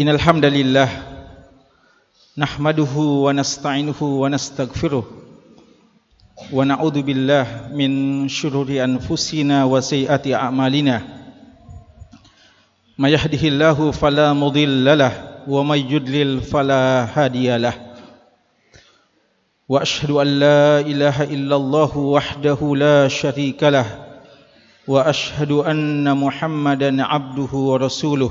إن الحمد لله نحمده ونستعينه ونستغفره ونعوذ بالله من شرور أنفسنا وسيئات أعمالنا ما يهده الله فلا مضل له وما يضلل فلا هادي له وأشهد أن لا إله إلا الله وحده لا شريك له وأشهد أن محمدا عبده ورسوله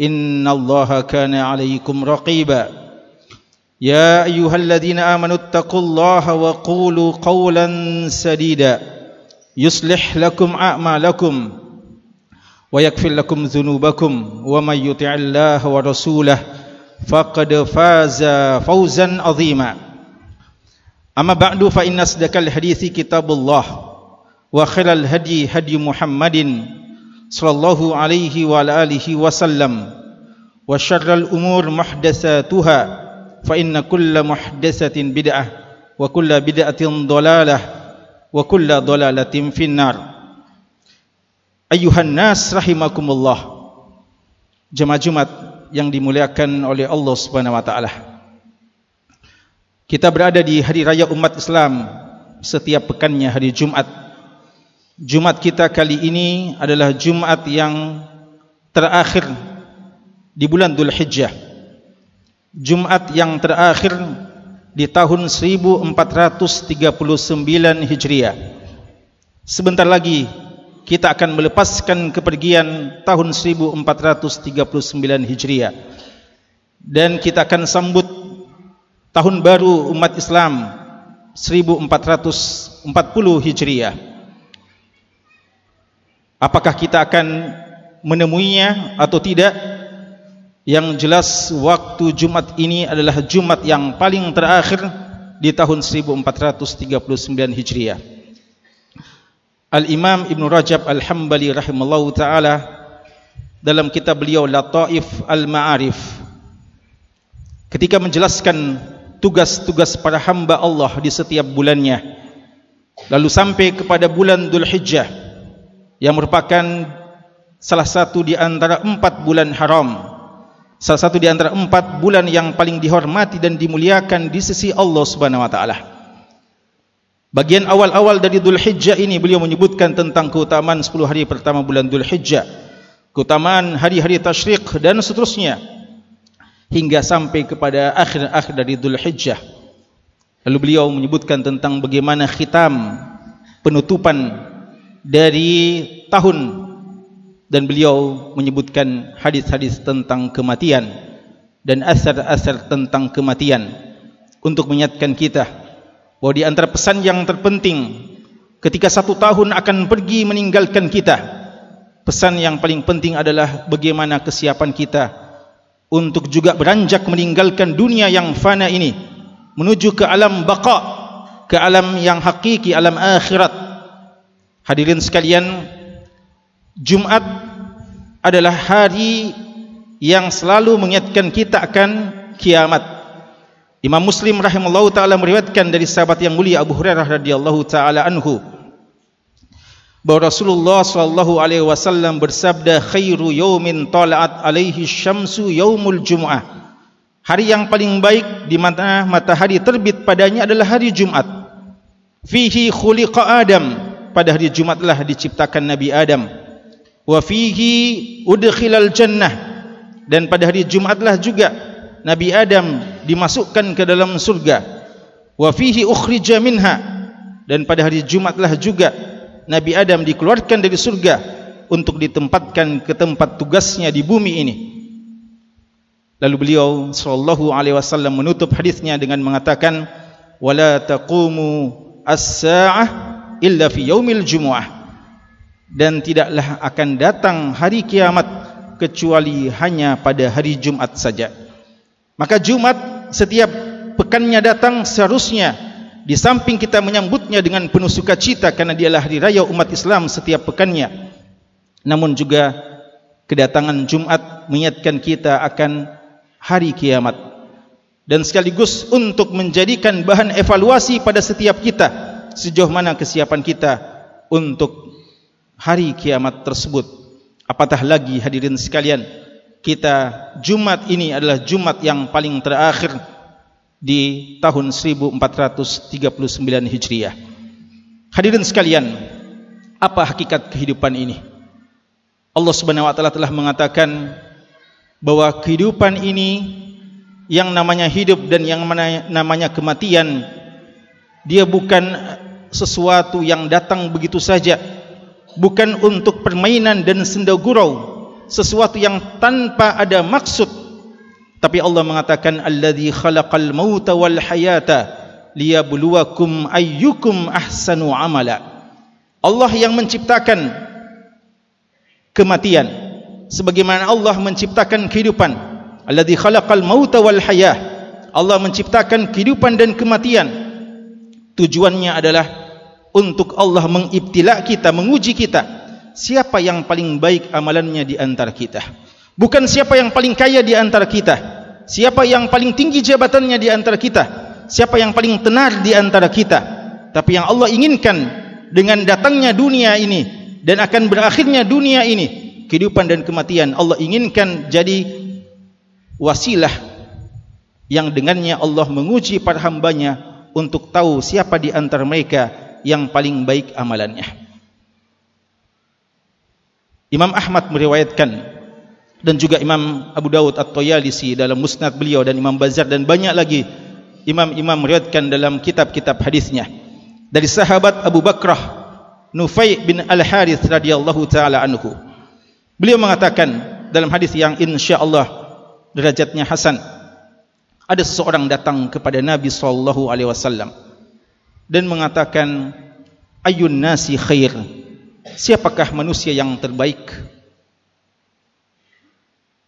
إن الله كان عليكم رقيبا. يا أيها الذين آمنوا اتقوا الله وقولوا قولا سديدا. يصلح لكم أعمالكم ويكفر لكم ذنوبكم ومن يطع الله ورسوله فقد فاز فوزا عظيما. أما بعد فإن أصدق الحديث كتاب الله وخير الهدي هدي محمد sallallahu alaihi wa alihi wasallam wa syarrul umur muhdatsatuha fa inna kulla muhdatsatin bid'ah wa kulla bid'atin dhalalah wa kulla dhalalatin finnar. Ayyuhan nas rahimakumullah. Jemaah jumat yang dimuliakan oleh Allah Subhanahu wa taala. Kita berada di hari raya umat Islam setiap pekannya hari Jumat Jumat kita kali ini adalah Jumat yang terakhir di bulan Dhul Hijjah Jumat yang terakhir di tahun 1439 Hijriah. Sebentar lagi kita akan melepaskan kepergian tahun 1439 Hijriah. Dan kita akan sambut tahun baru umat Islam 1440 Hijriah Apakah kita akan menemuinya atau tidak? Yang jelas waktu Jumat ini adalah Jumat yang paling terakhir di tahun 1439 Hijriah. Al-Imam Ibn Rajab Al-Hambali rahimallahu taala dalam kitab beliau Lataif Al-Ma'arif ketika menjelaskan tugas-tugas para hamba Allah di setiap bulannya lalu sampai kepada bulan Dhul Hijjah yang merupakan salah satu di antara empat bulan haram. Salah satu di antara empat bulan yang paling dihormati dan dimuliakan di sisi Allah subhanahu wa ta'ala. Bagian awal-awal dari Dhul Hijjah ini beliau menyebutkan tentang keutamaan 10 hari pertama bulan Dhul Hijjah keutamaan hari-hari tashriq dan seterusnya hingga sampai kepada akhir-akhir dari Dhul Hijjah lalu beliau menyebutkan tentang bagaimana khitam penutupan dari tahun. Dan beliau menyebutkan hadis-hadis tentang kematian dan asar-asar tentang kematian untuk menyatakan kita bahawa di antara pesan yang terpenting ketika satu tahun akan pergi meninggalkan kita pesan yang paling penting adalah bagaimana kesiapan kita untuk juga beranjak meninggalkan dunia yang fana ini menuju ke alam baqa ke alam yang hakiki alam akhirat Hadirin sekalian, Jumat adalah hari yang selalu mengingatkan kita akan kiamat. Imam Muslim rahimallahu taala meriwayatkan dari sahabat yang mulia Abu Hurairah radhiyallahu taala anhu bahwa Rasulullah sallallahu alaihi wasallam bersabda khairu yaumin tala'at alaihi syamsu yaumul jumu'ah. Hari yang paling baik di mana matahari terbit padanya adalah hari Jumat. Fihi khuliqa Adam pada hari Jumatlah diciptakan Nabi Adam. Wa fihi udkhilal jannah dan pada hari Jumatlah juga Nabi Adam dimasukkan ke dalam surga. Wa fihi ukhrija minha dan pada hari Jumatlah juga Nabi Adam dikeluarkan dari surga untuk ditempatkan ke tempat tugasnya di bumi ini. Lalu beliau sallallahu alaihi wasallam menutup hadisnya dengan mengatakan wala taqumu as-sa'ah illa fi yaumil jumu'ah dan tidaklah akan datang hari kiamat kecuali hanya pada hari Jumat saja. Maka Jumat setiap pekannya datang seharusnya di samping kita menyambutnya dengan penuh sukacita karena dialah hari raya umat Islam setiap pekannya. Namun juga kedatangan Jumat mengingatkan kita akan hari kiamat dan sekaligus untuk menjadikan bahan evaluasi pada setiap kita sejauh mana kesiapan kita untuk hari kiamat tersebut. Apatah lagi hadirin sekalian, kita Jumat ini adalah Jumat yang paling terakhir di tahun 1439 Hijriah. Hadirin sekalian, apa hakikat kehidupan ini? Allah Subhanahu wa taala telah mengatakan bahwa kehidupan ini yang namanya hidup dan yang namanya kematian dia bukan sesuatu yang datang begitu saja. Bukan untuk permainan dan senda gurau sesuatu yang tanpa ada maksud. Tapi Allah mengatakan alladzi khalaqal mauta wal hayata liyabluwakum ayyukum ahsanu amala. Allah yang menciptakan kematian sebagaimana Allah menciptakan kehidupan. Alladzi khalaqal mauta wal hayah Allah menciptakan kehidupan dan kematian. Tujuannya adalah untuk Allah mengibtila kita menguji kita siapa yang paling baik amalannya di antara kita Bukan siapa yang paling kaya di antara kita. Siapa yang paling tinggi jabatannya di antara kita. Siapa yang paling tenar di antara kita. Tapi yang Allah inginkan dengan datangnya dunia ini dan akan berakhirnya dunia ini, kehidupan dan kematian Allah inginkan jadi wasilah yang dengannya Allah menguji para hambanya untuk tahu siapa di antara mereka yang paling baik amalannya. Imam Ahmad meriwayatkan dan juga Imam Abu Dawud At-Toyalisi dalam musnad beliau dan Imam Bazar dan banyak lagi imam-imam meriwayatkan dalam kitab-kitab hadisnya. Dari sahabat Abu Bakrah Nufai bin Al-Harith radhiyallahu taala anhu. Beliau mengatakan dalam hadis yang insyaallah derajatnya hasan ada seseorang datang kepada Nabi sallallahu alaihi wasallam dan mengatakan ayun nasi khair siapakah manusia yang terbaik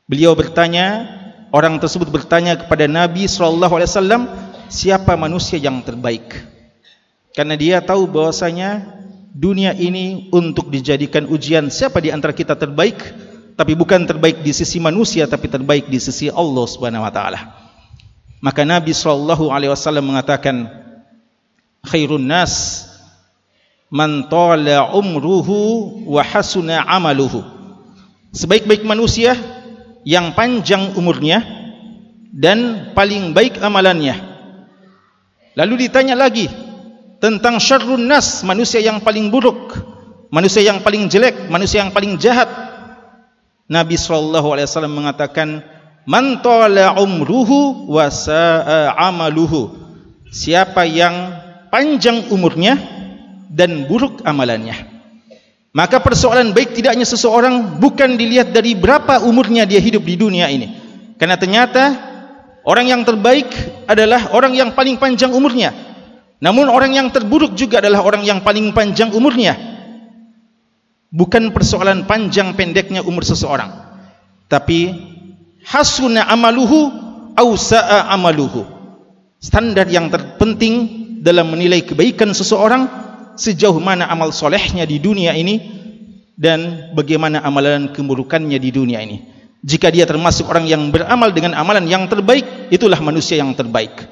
Beliau bertanya, orang tersebut bertanya kepada Nabi wasallam, siapa manusia yang terbaik? Karena dia tahu bahwasanya dunia ini untuk dijadikan ujian siapa di antara kita terbaik, tapi bukan terbaik di sisi manusia tapi terbaik di sisi Allah Subhanahu wa taala. Maka Nabi sallallahu alaihi wasallam mengatakan, khairun nas man tala umruhu wa hasuna amaluhu. Sebaik-baik manusia yang panjang umurnya dan paling baik amalannya. Lalu ditanya lagi tentang syarrun nas, manusia yang paling buruk, manusia yang paling jelek, manusia yang paling jahat. Nabi sallallahu alaihi wasallam mengatakan, "Man tala umruhu wa sa'a amaluhu." Siapa yang panjang umurnya dan buruk amalannya. Maka persoalan baik tidak hanya seseorang bukan dilihat dari berapa umurnya dia hidup di dunia ini. Karena ternyata orang yang terbaik adalah orang yang paling panjang umurnya. Namun orang yang terburuk juga adalah orang yang paling panjang umurnya. Bukan persoalan panjang pendeknya umur seseorang. Tapi hasuna amaluhu au sa'a amaluhu. Standar yang terpenting dalam menilai kebaikan seseorang sejauh mana amal solehnya di dunia ini dan bagaimana amalan keburukannya di dunia ini. Jika dia termasuk orang yang beramal dengan amalan yang terbaik, itulah manusia yang terbaik.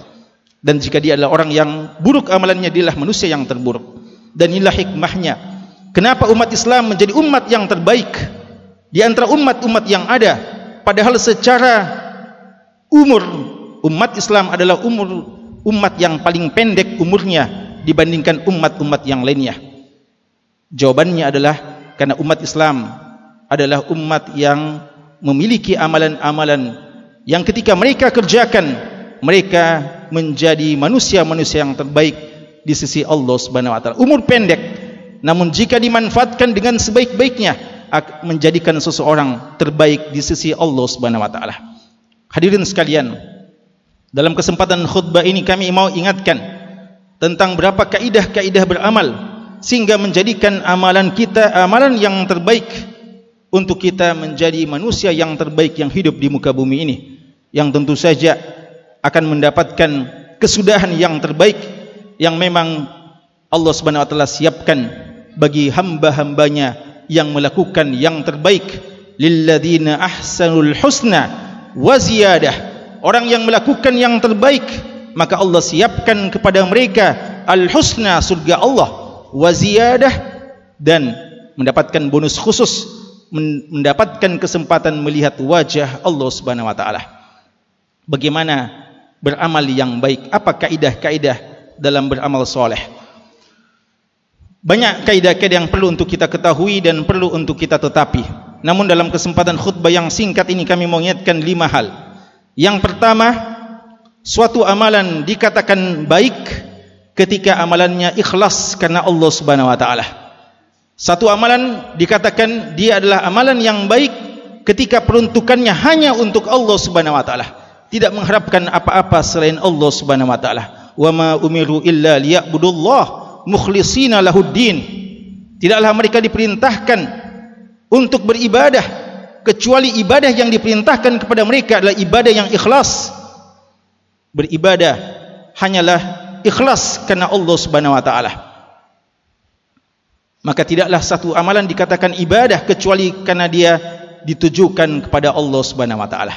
Dan jika dia adalah orang yang buruk amalannya, dialah manusia yang terburuk. Dan inilah hikmahnya. Kenapa umat Islam menjadi umat yang terbaik di antara umat-umat yang ada? Padahal secara umur umat Islam adalah umur umat yang paling pendek umurnya dibandingkan umat-umat yang lainnya? Jawabannya adalah karena umat Islam adalah umat yang memiliki amalan-amalan yang ketika mereka kerjakan mereka menjadi manusia-manusia yang terbaik di sisi Allah Subhanahu wa taala. Umur pendek namun jika dimanfaatkan dengan sebaik-baiknya menjadikan seseorang terbaik di sisi Allah Subhanahu wa taala. Hadirin sekalian, dalam kesempatan khutbah ini kami mau ingatkan tentang berapa kaidah-kaidah beramal sehingga menjadikan amalan kita amalan yang terbaik untuk kita menjadi manusia yang terbaik yang hidup di muka bumi ini. Yang tentu saja akan mendapatkan kesudahan yang terbaik yang memang Allah Subhanahu wa taala siapkan bagi hamba-hambanya yang melakukan yang terbaik. Lilladzina ahsanul husna wa ziyadah orang yang melakukan yang terbaik maka Allah siapkan kepada mereka al husna surga Allah waziyadah dan mendapatkan bonus khusus mendapatkan kesempatan melihat wajah Allah Subhanahu wa taala. Bagaimana beramal yang baik? Apa kaidah-kaidah dalam beramal soleh? Banyak kaidah-kaidah yang perlu untuk kita ketahui dan perlu untuk kita tetapi. Namun dalam kesempatan khutbah yang singkat ini kami mau ingatkan lima hal. Yang pertama, suatu amalan dikatakan baik ketika amalannya ikhlas karena Allah Subhanahu wa taala. Satu amalan dikatakan dia adalah amalan yang baik ketika peruntukannya hanya untuk Allah Subhanahu wa taala, tidak mengharapkan apa-apa selain Allah Subhanahu wa taala. Wa ma umiru illa liya'budullah mukhlishina lahuddin. Tidaklah mereka diperintahkan untuk beribadah kecuali ibadah yang diperintahkan kepada mereka adalah ibadah yang ikhlas. Beribadah hanyalah ikhlas karena Allah Subhanahu wa taala. Maka tidaklah satu amalan dikatakan ibadah kecuali karena dia ditujukan kepada Allah Subhanahu wa taala.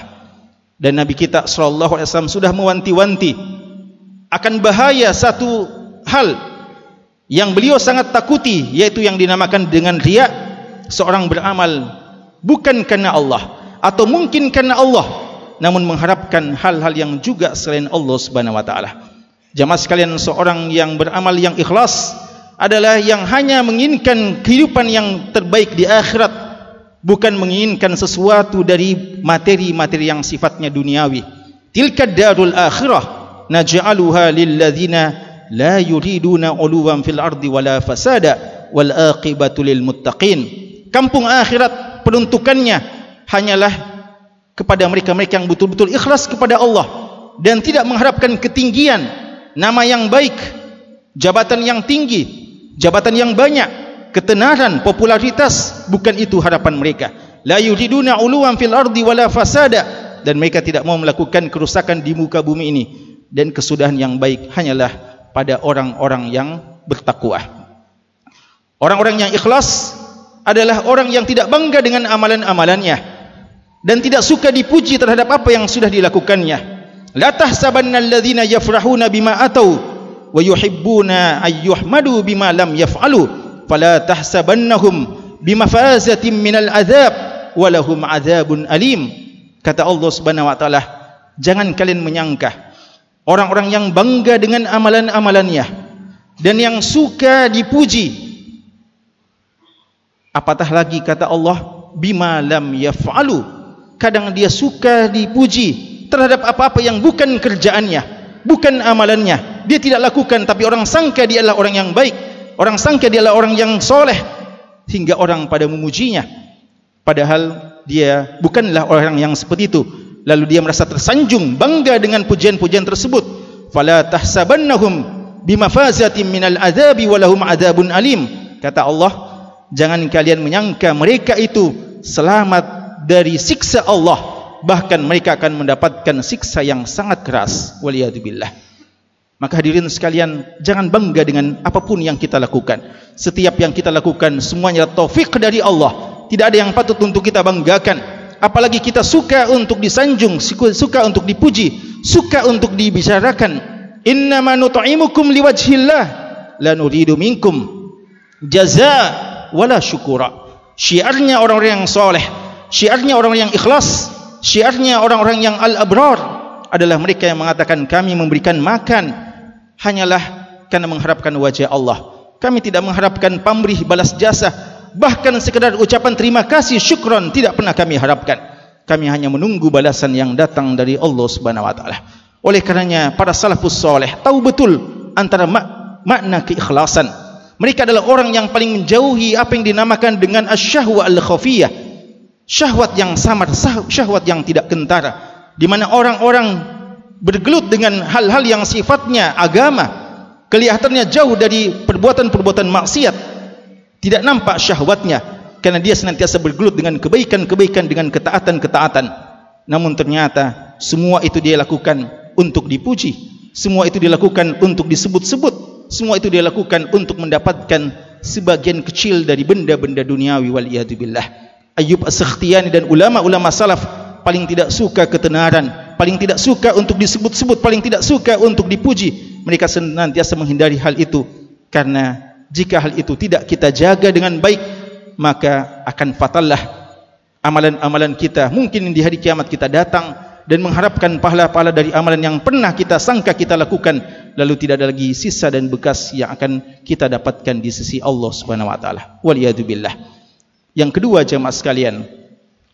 Dan Nabi kita sallallahu alaihi wasallam sudah mewanti-wanti akan bahaya satu hal yang beliau sangat takuti yaitu yang dinamakan dengan riya seorang beramal bukan karena Allah atau mungkin karena Allah namun mengharapkan hal-hal yang juga selain Allah Subhanahu wa taala. Jamaah sekalian seorang yang beramal yang ikhlas adalah yang hanya menginginkan kehidupan yang terbaik di akhirat bukan menginginkan sesuatu dari materi-materi yang sifatnya duniawi. Tilka darul akhirah naj'aluha lil ladzina la yuriduna 'uluwan fil ardi wala fasada wal aqibatu lil muttaqin. Kampung akhirat peruntukannya hanyalah kepada mereka-mereka yang betul-betul ikhlas kepada Allah dan tidak mengharapkan ketinggian nama yang baik, jabatan yang tinggi, jabatan yang banyak, ketenaran, popularitas, bukan itu harapan mereka. La yuriduna uluwan fil ardi wala fasada dan mereka tidak mau melakukan kerusakan di muka bumi ini dan kesudahan yang baik hanyalah pada orang-orang yang bertakwa. Orang-orang yang ikhlas adalah orang yang tidak bangga dengan amalan-amalannya dan tidak suka dipuji terhadap apa yang sudah dilakukannya. La tahsabanna alladhina yafrahuna bima atau wa yuhibbuna ayyuhmadu bima lam yaf'alu fala tahsabannahum bimafazatin minal azab walahum azabun alim. Kata Allah Subhanahu wa taala jangan kalian menyangka orang-orang yang bangga dengan amalan-amalannya dan yang suka dipuji apatah lagi kata Allah bima lam yaf'alu kadang dia suka dipuji terhadap apa-apa yang bukan kerjaannya, bukan amalannya. Dia tidak lakukan tapi orang sangka dia adalah orang yang baik. Orang sangka dia adalah orang yang soleh hingga orang pada memujinya. Padahal dia bukanlah orang yang seperti itu. Lalu dia merasa tersanjung, bangga dengan pujian-pujian tersebut. Fala tahsabannahum bimafazatin minal azabi walahum azabun alim. Kata Allah, jangan kalian menyangka mereka itu selamat dari siksa Allah. Bahkan mereka akan mendapatkan siksa yang sangat keras. Waliyadzubillah maka hadirin sekalian jangan bangga dengan apapun yang kita lakukan. Setiap yang kita lakukan semuanya taufik dari Allah. Tidak ada yang patut untuk kita banggakan. Apalagi kita suka untuk disanjung suka untuk dipuji suka untuk dibicarakan. Innama nut'imukum liwajhillah. La nuridu minkum jazaa wala syukura syiarnya orang-orang yang soleh syiarnya orang yang ikhlas syiarnya orang-orang yang al-abrar adalah mereka yang mengatakan kami memberikan makan hanyalah karena mengharapkan wajah Allah. Kami tidak mengharapkan pamrih balas jasa, bahkan sekedar ucapan terima kasih syukron tidak pernah kami harapkan. Kami hanya menunggu balasan yang datang dari Allah Subhanahu wa taala. Oleh karenanya para salafus saleh tahu betul antara mak makna keikhlasan. Mereka adalah orang yang paling menjauhi apa yang dinamakan dengan asyahwa al-khafiyah. Syahwat yang samar, syahwat yang tidak kentara, di mana orang-orang bergelut dengan hal-hal yang sifatnya agama, kelihatannya jauh dari perbuatan-perbuatan maksiat tidak nampak syahwatnya karena dia senantiasa bergelut dengan kebaikan-kebaikan dengan ketaatan-ketaatan. Namun ternyata semua itu dia lakukan untuk dipuji semua itu dilakukan untuk disebut-sebut semua itu dia lakukan untuk mendapatkan sebagian kecil dari benda-benda duniawi wal billah. Ayub As-Sakhtiyani dan ulama-ulama salaf paling tidak suka ketenaran paling tidak suka untuk disebut-sebut paling tidak suka untuk dipuji. Mereka senantiasa menghindari hal itu karena jika hal itu tidak kita jaga dengan baik maka akan fatallah amalan-amalan kita. Mungkin di hari kiamat kita datang dan mengharapkan pahala-pahala dari amalan yang pernah kita sangka kita lakukan lalu tidak ada lagi sisa dan bekas yang akan kita dapatkan di sisi Allah Subhanahu wa taala waliyadzubillah yang kedua jemaah sekalian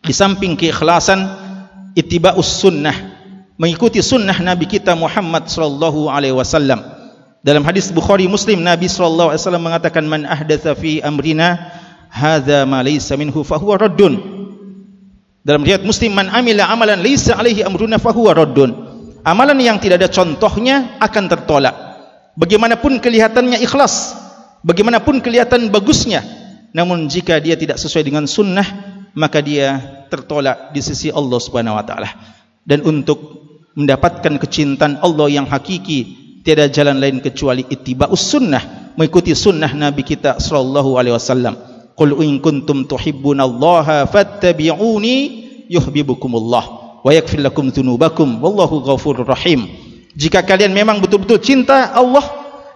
di samping keikhlasan ittiba'us sunnah mengikuti sunnah Nabi kita Muhammad sallallahu alaihi wasallam. Dalam hadis Bukhari Muslim Nabi sallallahu alaihi wasallam mengatakan man ahdatsa fi amrina hadza ma laysa minhu fa huwa raddun. Dalam riwayat Muslim man amila amalan laysa alaihi amruna fa huwa raddun. Amalan yang tidak ada contohnya akan tertolak. Bagaimanapun kelihatannya ikhlas, bagaimanapun kelihatan bagusnya, namun jika dia tidak sesuai dengan sunnah, maka dia tertolak di sisi Allah Subhanahu wa taala. Dan untuk mendapatkan kecintaan Allah yang hakiki tiada jalan lain kecuali ittiba'us sunnah mengikuti sunnah Nabi kita sallallahu alaihi wasallam qul in kuntum tuhibbunallaha fattabi'uni yuhibbukumullah wa yaghfir lakum dzunubakum wallahu ghafurur rahim. Jika kalian memang betul-betul cinta Allah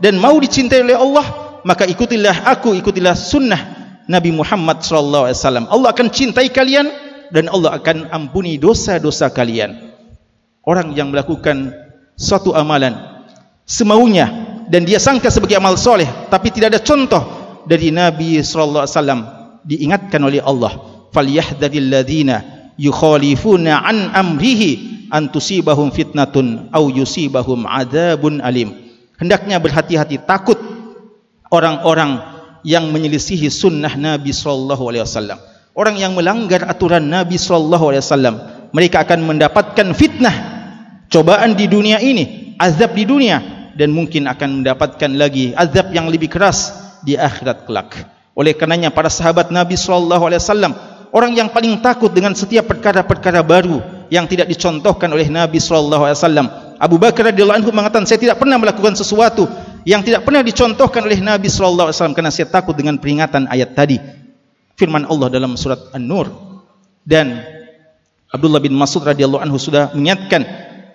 dan mau dicintai oleh Allah maka ikutilah aku ikutilah sunnah Nabi Muhammad sallallahu alaihi wasallam. Allah akan cintai kalian dan Allah akan ampuni dosa-dosa kalian. Orang yang melakukan suatu amalan semaunya dan dia sangka sebagai amal soleh tapi tidak ada contoh dari Nabi sallallahu alaihi wasallam diingatkan oleh Allah falyahdharil ladzina yukhalifuna an amrihi an tusibahum fitnatun aw yusibahum adzabun alim. Hendaknya berhati-hati takut orang-orang yang menyelisihi sunnah Nabi sallallahu alaihi wasallam. Orang yang melanggar aturan Nabi sallallahu alaihi wasallam mereka akan mendapatkan fitnah cobaan di dunia ini azab di dunia dan mungkin akan mendapatkan lagi azab yang lebih keras di akhirat kelak. Oleh karenanya para sahabat Nabi sallallahu alaihi wasallam orang yang paling takut dengan setiap perkara-perkara baru yang tidak dicontohkan oleh Nabi sallallahu alaihi wasallam. Abu Bakar radhiyallahu anhu mengatakan saya tidak pernah melakukan sesuatu yang tidak pernah dicontohkan oleh Nabi sallallahu alaihi wasallam karena saya takut dengan peringatan ayat tadi. Firman Allah dalam surat An-Nur. Dan Abdullah bin Mas'ud radhiyallahu anhu sudah mengingatkan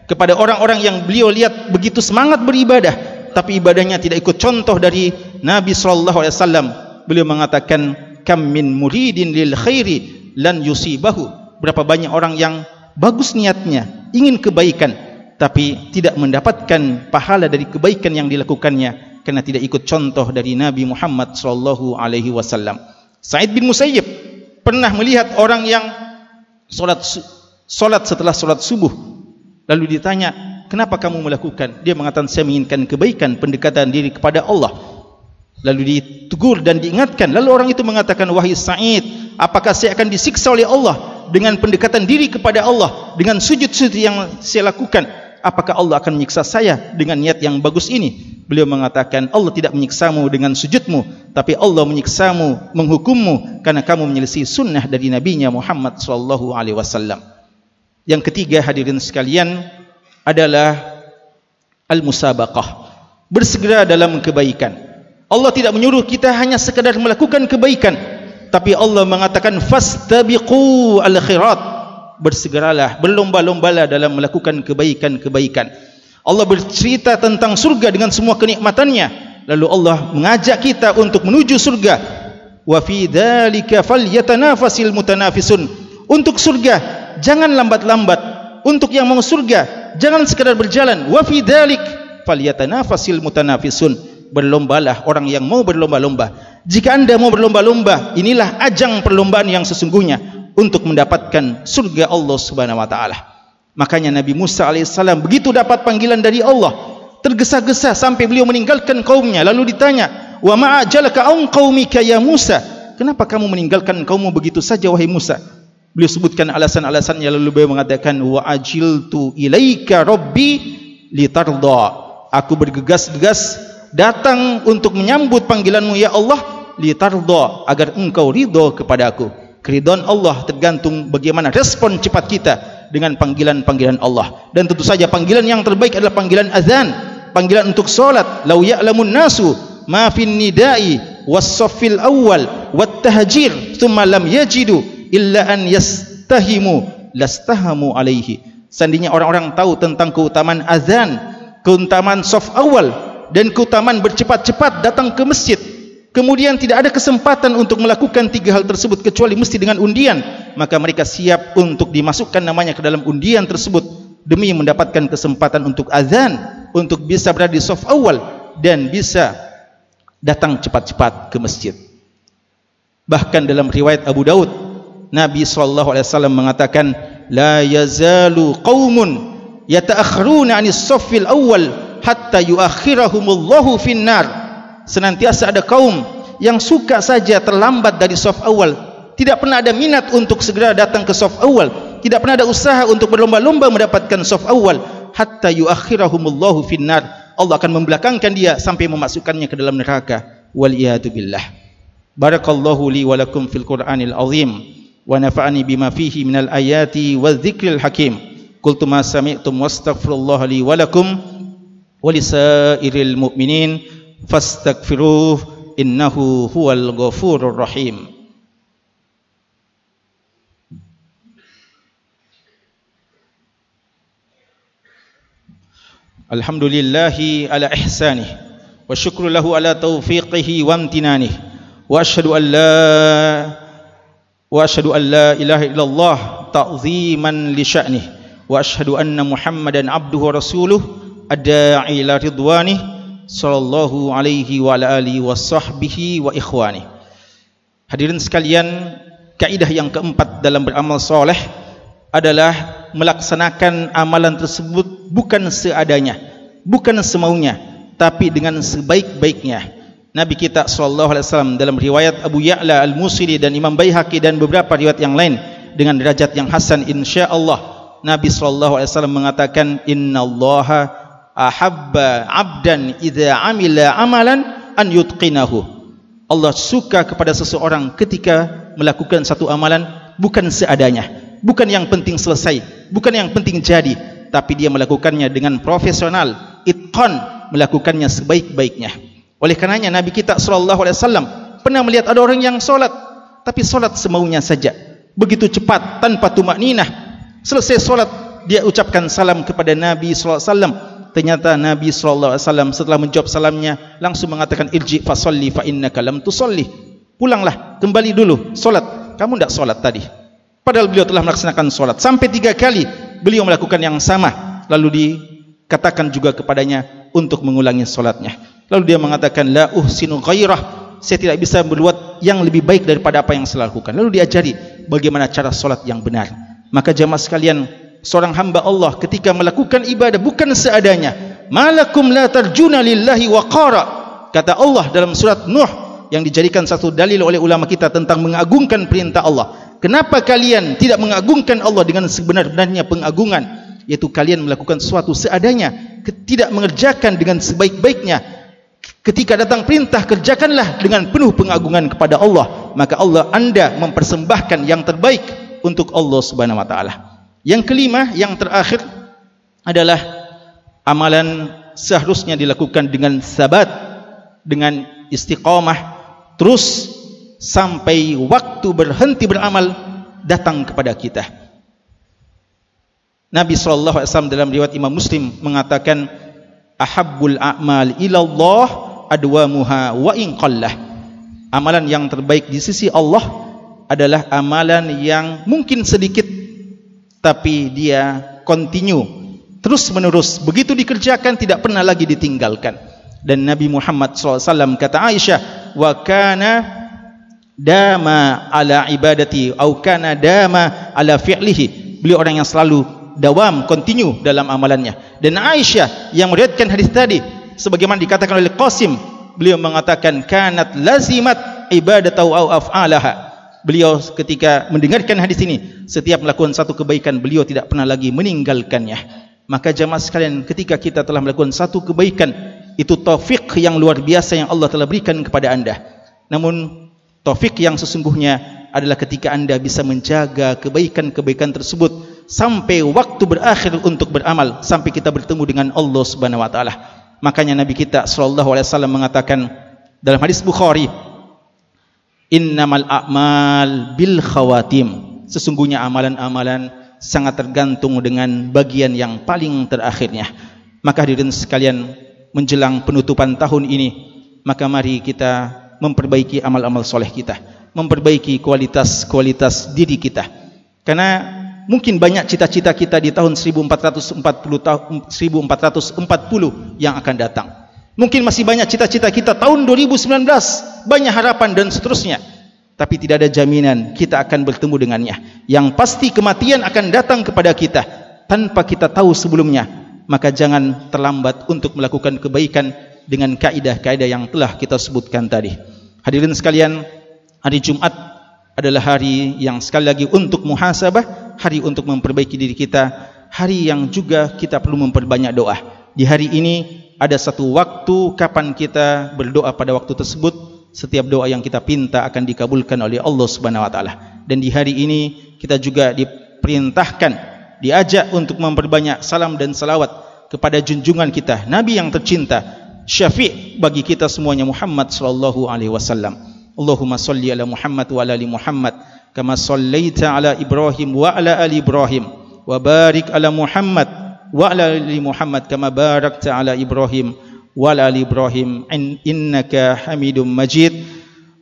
kepada orang-orang yang beliau lihat begitu semangat beribadah tapi ibadahnya tidak ikut contoh dari Nabi sallallahu alaihi wasallam beliau mengatakan kam min muridin lil khairi lan yusibahu. Berapa banyak orang yang bagus niatnya ingin kebaikan tapi tidak mendapatkan pahala dari kebaikan yang dilakukannya karena tidak ikut contoh dari Nabi Muhammad sallallahu alaihi wasallam. Said bin Musayyib pernah melihat orang yang solat solat setelah solat subuh lalu ditanya kenapa kamu melakukan? Dia mengatakan saya menginginkan kebaikan pendekatan diri kepada Allah lalu ditegur dan diingatkan. Lalu orang itu mengatakan wahai Sa'id apakah saya akan disiksa oleh Allah dengan pendekatan diri kepada Allah dengan sujud-sujud yang saya lakukan? Apakah Allah akan menyiksa saya dengan niat yang bagus ini? Beliau mengatakan Allah tidak menyiksamu dengan sujudmu tapi Allah menyiksamu menghukummu karena kamu menyelisih sunnah dari nabinya Muhammad sallallahu alaihi wasallam. Yang ketiga hadirin sekalian adalah al-musabaqah. Bersegera dalam kebaikan Allah tidak menyuruh kita hanya sekadar melakukan kebaikan. Tapi Allah mengatakan fastabiqu al-khairat bersegeralah berlomba-lombalah dalam melakukan kebaikan-kebaikan. Allah bercerita tentang surga dengan semua kenikmatannya. Lalu Allah mengajak kita untuk menuju surga. Wa fi dzalika falyatanafasil mutanafisun. Untuk surga jangan lambat-lambat. Untuk yang mau surga jangan sekadar berjalan. Wa fi dzalik falyatanafasil mutanafisun berlombalah orang yang mau berlomba-lomba jika anda mau berlomba-lomba inilah ajang perlombaan yang sesungguhnya untuk mendapatkan surga Allah Subhanahu wa taala Makanya Nabi Musa alaihissalam begitu dapat panggilan dari Allah, tergesa-gesa sampai beliau meninggalkan kaumnya. Lalu ditanya, Wa ma'ajalaka an qaumika ya Musa? Kenapa kamu meninggalkan kaummu begitu saja wahai Musa? Beliau sebutkan alasan-alasannya lalu beliau mengatakan wa ajiltu ilaika rabbi litarda. Aku bergegas-gegas datang untuk menyambut panggilanmu ya Allah litarda agar engkau ridho kepada aku. Keridhaan Allah tergantung bagaimana respon cepat kita dengan panggilan-panggilan Allah. Dan tentu saja panggilan yang terbaik adalah panggilan azan panggilan untuk solat. Lau ya'lamun nasu ma fin nidai was-saffil awwal wat tahjir thumma lam yajidu illa an yastahimu lastahamu alaihi. Seandainya orang-orang tahu tentang keutamaan azan keutamaan saf awal dan keutamaan bercepat-cepat datang ke masjid. Kemudian tidak ada kesempatan untuk melakukan tiga hal tersebut kecuali mesti dengan undian. Maka mereka siap untuk dimasukkan namanya ke dalam undian tersebut demi mendapatkan kesempatan untuk azan untuk bisa berada di sof awal dan bisa datang cepat-cepat ke masjid. Bahkan dalam riwayat Abu Daud Nabi SAW mengatakan la yazalu qaumun yata'akhiruna anis safil awal hatta yuakhirahumullahu finnar. Senantiasa ada kaum yang suka saja terlambat dari soft awal. Tidak pernah ada minat untuk segera datang ke soft awal. Tidak pernah ada usaha untuk berlomba-lomba mendapatkan soft awal. Hatta yuakhirahumullahu finnar. Allah akan membelakangkan dia sampai memasukkannya ke dalam neraka. Wal billah. Barakallahu li wa lakum fil qur'anil azim. Wa nafa'ani bima fihi minal ayati wa dzikril hakim. Sami'tum wastaghfirullaha li wa lakum wa lisairil mu'minin fastaghfiruh innahu huwal ghafurur rahim Alhamdulillahi ala ihsanih wa syukru lahu ala taufiqihi wa amtinanih wa ashhadu an la wa ashhadu an la ilaha illallah ta'ziman li sya'nih wa ashhadu anna muhammadan abduhu wa rasuluh ad-da'i ila ridwanih sallallahu alaihi wa ala alihi wa sahbihi wa ikhwani hadirin sekalian kaidah yang keempat dalam beramal soleh adalah melaksanakan amalan tersebut bukan seadanya bukan semaunya tapi dengan sebaik-baiknya. Nabi kita sallallahu alaihi wasallam dalam riwayat Abu Ya'la Al-Musili dan Imam Baihaqi dan beberapa riwayat yang lain dengan derajat yang hasan insyaallah Nabi sallallahu alaihi wasallam mengatakan innallaha ahabba abdan idza amila amalan an yutqinahu. Allah suka kepada seseorang ketika melakukan satu amalan bukan seadanya bukan yang penting selesai bukan yang penting jadi tapi dia melakukannya dengan profesional itqan melakukannya sebaik-baiknya. Oleh karenanya Nabi kita sallallahu alaihi wasallam pernah melihat ada orang yang solat tapi solat semaunya saja begitu cepat tanpa tumak ninah selesai solat dia ucapkan salam kepada Nabi sallallahu alaihi wasallam ternyata Nabi wasallam setelah menjawab salamnya langsung mengatakan irji fa shalli fa innaka lam tusalli. Pulanglah kembali dulu solat. Kamu tidak solat tadi. Padahal beliau telah melaksanakan solat sampai tiga kali. Beliau melakukan yang sama. Lalu dikatakan juga kepadanya untuk mengulangi solatnya. Lalu dia mengatakan la uhsinu ghairah. Saya tidak bisa berbuat yang lebih baik daripada apa yang saya lakukan. Lalu diajari bagaimana cara solat yang benar. Maka jamaah sekalian seorang hamba Allah ketika melakukan ibadah bukan seadanya. Malakum la tarjuna lillahi waqara. Kata Allah dalam surat Nuh yang dijadikan satu dalil oleh ulama kita tentang mengagungkan perintah Allah. Kenapa kalian tidak mengagungkan Allah dengan sebenar-benarnya pengagungan? Yaitu kalian melakukan sesuatu seadanya tidak mengerjakan dengan sebaik-baiknya. Ketika datang perintah kerjakanlah dengan penuh pengagungan kepada Allah. Maka Allah anda mempersembahkan yang terbaik untuk Allah subhanahu wa ta'ala yang kelima, yang terakhir adalah amalan seharusnya dilakukan dengan sabat, dengan istiqamah, terus sampai waktu berhenti beramal datang kepada kita. Nabi wasallam dalam riwayat Imam Muslim mengatakan ahabbul a'mal ila Allah adwamuha wa in qallah. Amalan yang terbaik di sisi Allah adalah amalan yang mungkin sedikit tapi dia continue. Terus menerus begitu dikerjakan tidak pernah lagi ditinggalkan. Dan Nabi Muhammad SAW kata Aisyah wa kana dama ala ibadati au kana dama ala fi'lihi. Beliau orang yang selalu dawam continue dalam amalannya. Dan Aisyah yang meriwayatkan hadis tadi sebagaimana dikatakan oleh Qasim beliau mengatakan kanat lazimat ibadatu au af'alaha beliau ketika mendengarkan hadis ini setiap melakukan satu kebaikan beliau tidak pernah lagi meninggalkannya. Maka jamaah sekalian ketika kita telah melakukan satu kebaikan itu taufik yang luar biasa yang Allah telah berikan kepada anda. Namun taufik yang sesungguhnya adalah ketika anda bisa menjaga kebaikan-kebaikan tersebut sampai waktu berakhir untuk beramal sampai kita bertemu dengan Allah Subhanahu wa taala. Makanya nabi kita sallallahu alaihi wasallam mengatakan dalam hadis Bukhari innamal a'mal bil khawatim. Sesungguhnya amalan-amalan sangat tergantung dengan bagian yang paling terakhirnya. Maka hadirin sekalian menjelang penutupan tahun ini maka mari kita memperbaiki amal-amal soleh kita. Memperbaiki kualitas-kualitas diri kita. Karena mungkin banyak cita-cita kita di tahun 1440 tahun 1440 yang akan datang mungkin masih banyak cita-cita kita tahun 2019 banyak harapan dan seterusnya tapi tidak ada jaminan kita akan bertemu dengannya yang pasti kematian akan datang kepada kita tanpa kita tahu sebelumnya maka jangan terlambat untuk melakukan kebaikan dengan kaidah-kaidah yang telah kita sebutkan tadi. Hadirin sekalian, hari Jumat adalah hari yang sekali lagi untuk muhasabah, hari untuk memperbaiki diri kita, hari yang juga kita perlu memperbanyak doa. Di hari ini ada satu waktu kapan kita berdoa pada waktu tersebut, setiap doa yang kita pinta akan dikabulkan oleh Allah Subhanahu wa taala. Dan di hari ini kita juga diperintahkan diajak untuk memperbanyak salam dan salawat kepada junjungan kita nabi yang tercinta syafi' bagi kita semuanya Muhammad sallallahu alaihi wasallam Allahumma salli ala Muhammad wa ala ali Muhammad kama sallaita ala Ibrahim wa ala ali Ibrahim wa barik ala Muhammad wa ala ali Muhammad kama barakta ala Ibrahim wa ala ali Ibrahim innaka Hamidum Majid.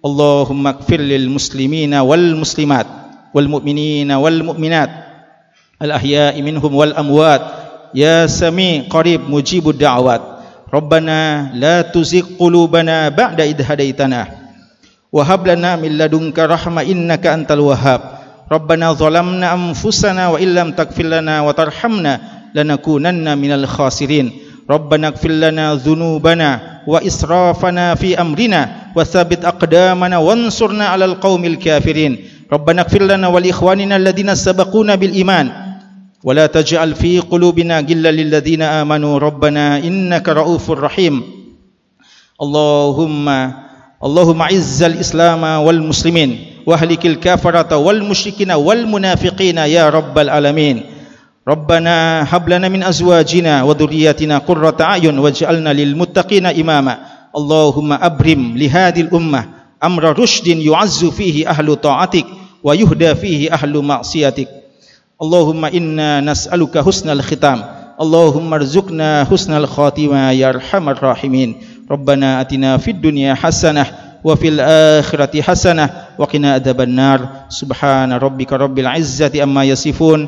Allahumma ighfir lil muslimina wal muslimat wal mu'minina wal mu'minat al ahya'i minhum wal amwat. Ya sami qarib mujibud da'wat. Rabbana la tuzigh qulubana ba'da id hadaitana wa hab lana min ladunka rahma innaka antal wahhab. Rabbana zalamna anfusana wa illam taghfir lana wa tarhamna. لنكونن من الخاسرين. ربنا اغفر لنا ذنوبنا وإسرافنا في أمرنا وثبت أقدامنا وانصرنا على القوم الكافرين. ربنا اغفر لنا ولإخواننا الذين سبقونا بالإيمان. ولا تجعل في قلوبنا غلا للذين آمنوا. ربنا إنك رؤوف رحيم. اللهم اللهم عز الإسلام والمسلمين وأهلك الكافرة والمشركين والمنافقين يا رب العالمين. ربنا هب لنا من أزواجنا وذرياتنا قرة أعين واجعلنا للمتقين إماما. اللهم أبرم لهذه الأمة أمر رشد يعز فيه أهل طاعتك ويهدى فيه أهل معصيتك. اللهم إنا نسألك حسن الختام. اللهم ارزقنا حسن الخاتمة يا أرحم الراحمين. ربنا أتنا في الدنيا حسنة وفي الآخرة حسنة وقنا أدب النار. سبحان ربك رب العزة أما يصفون.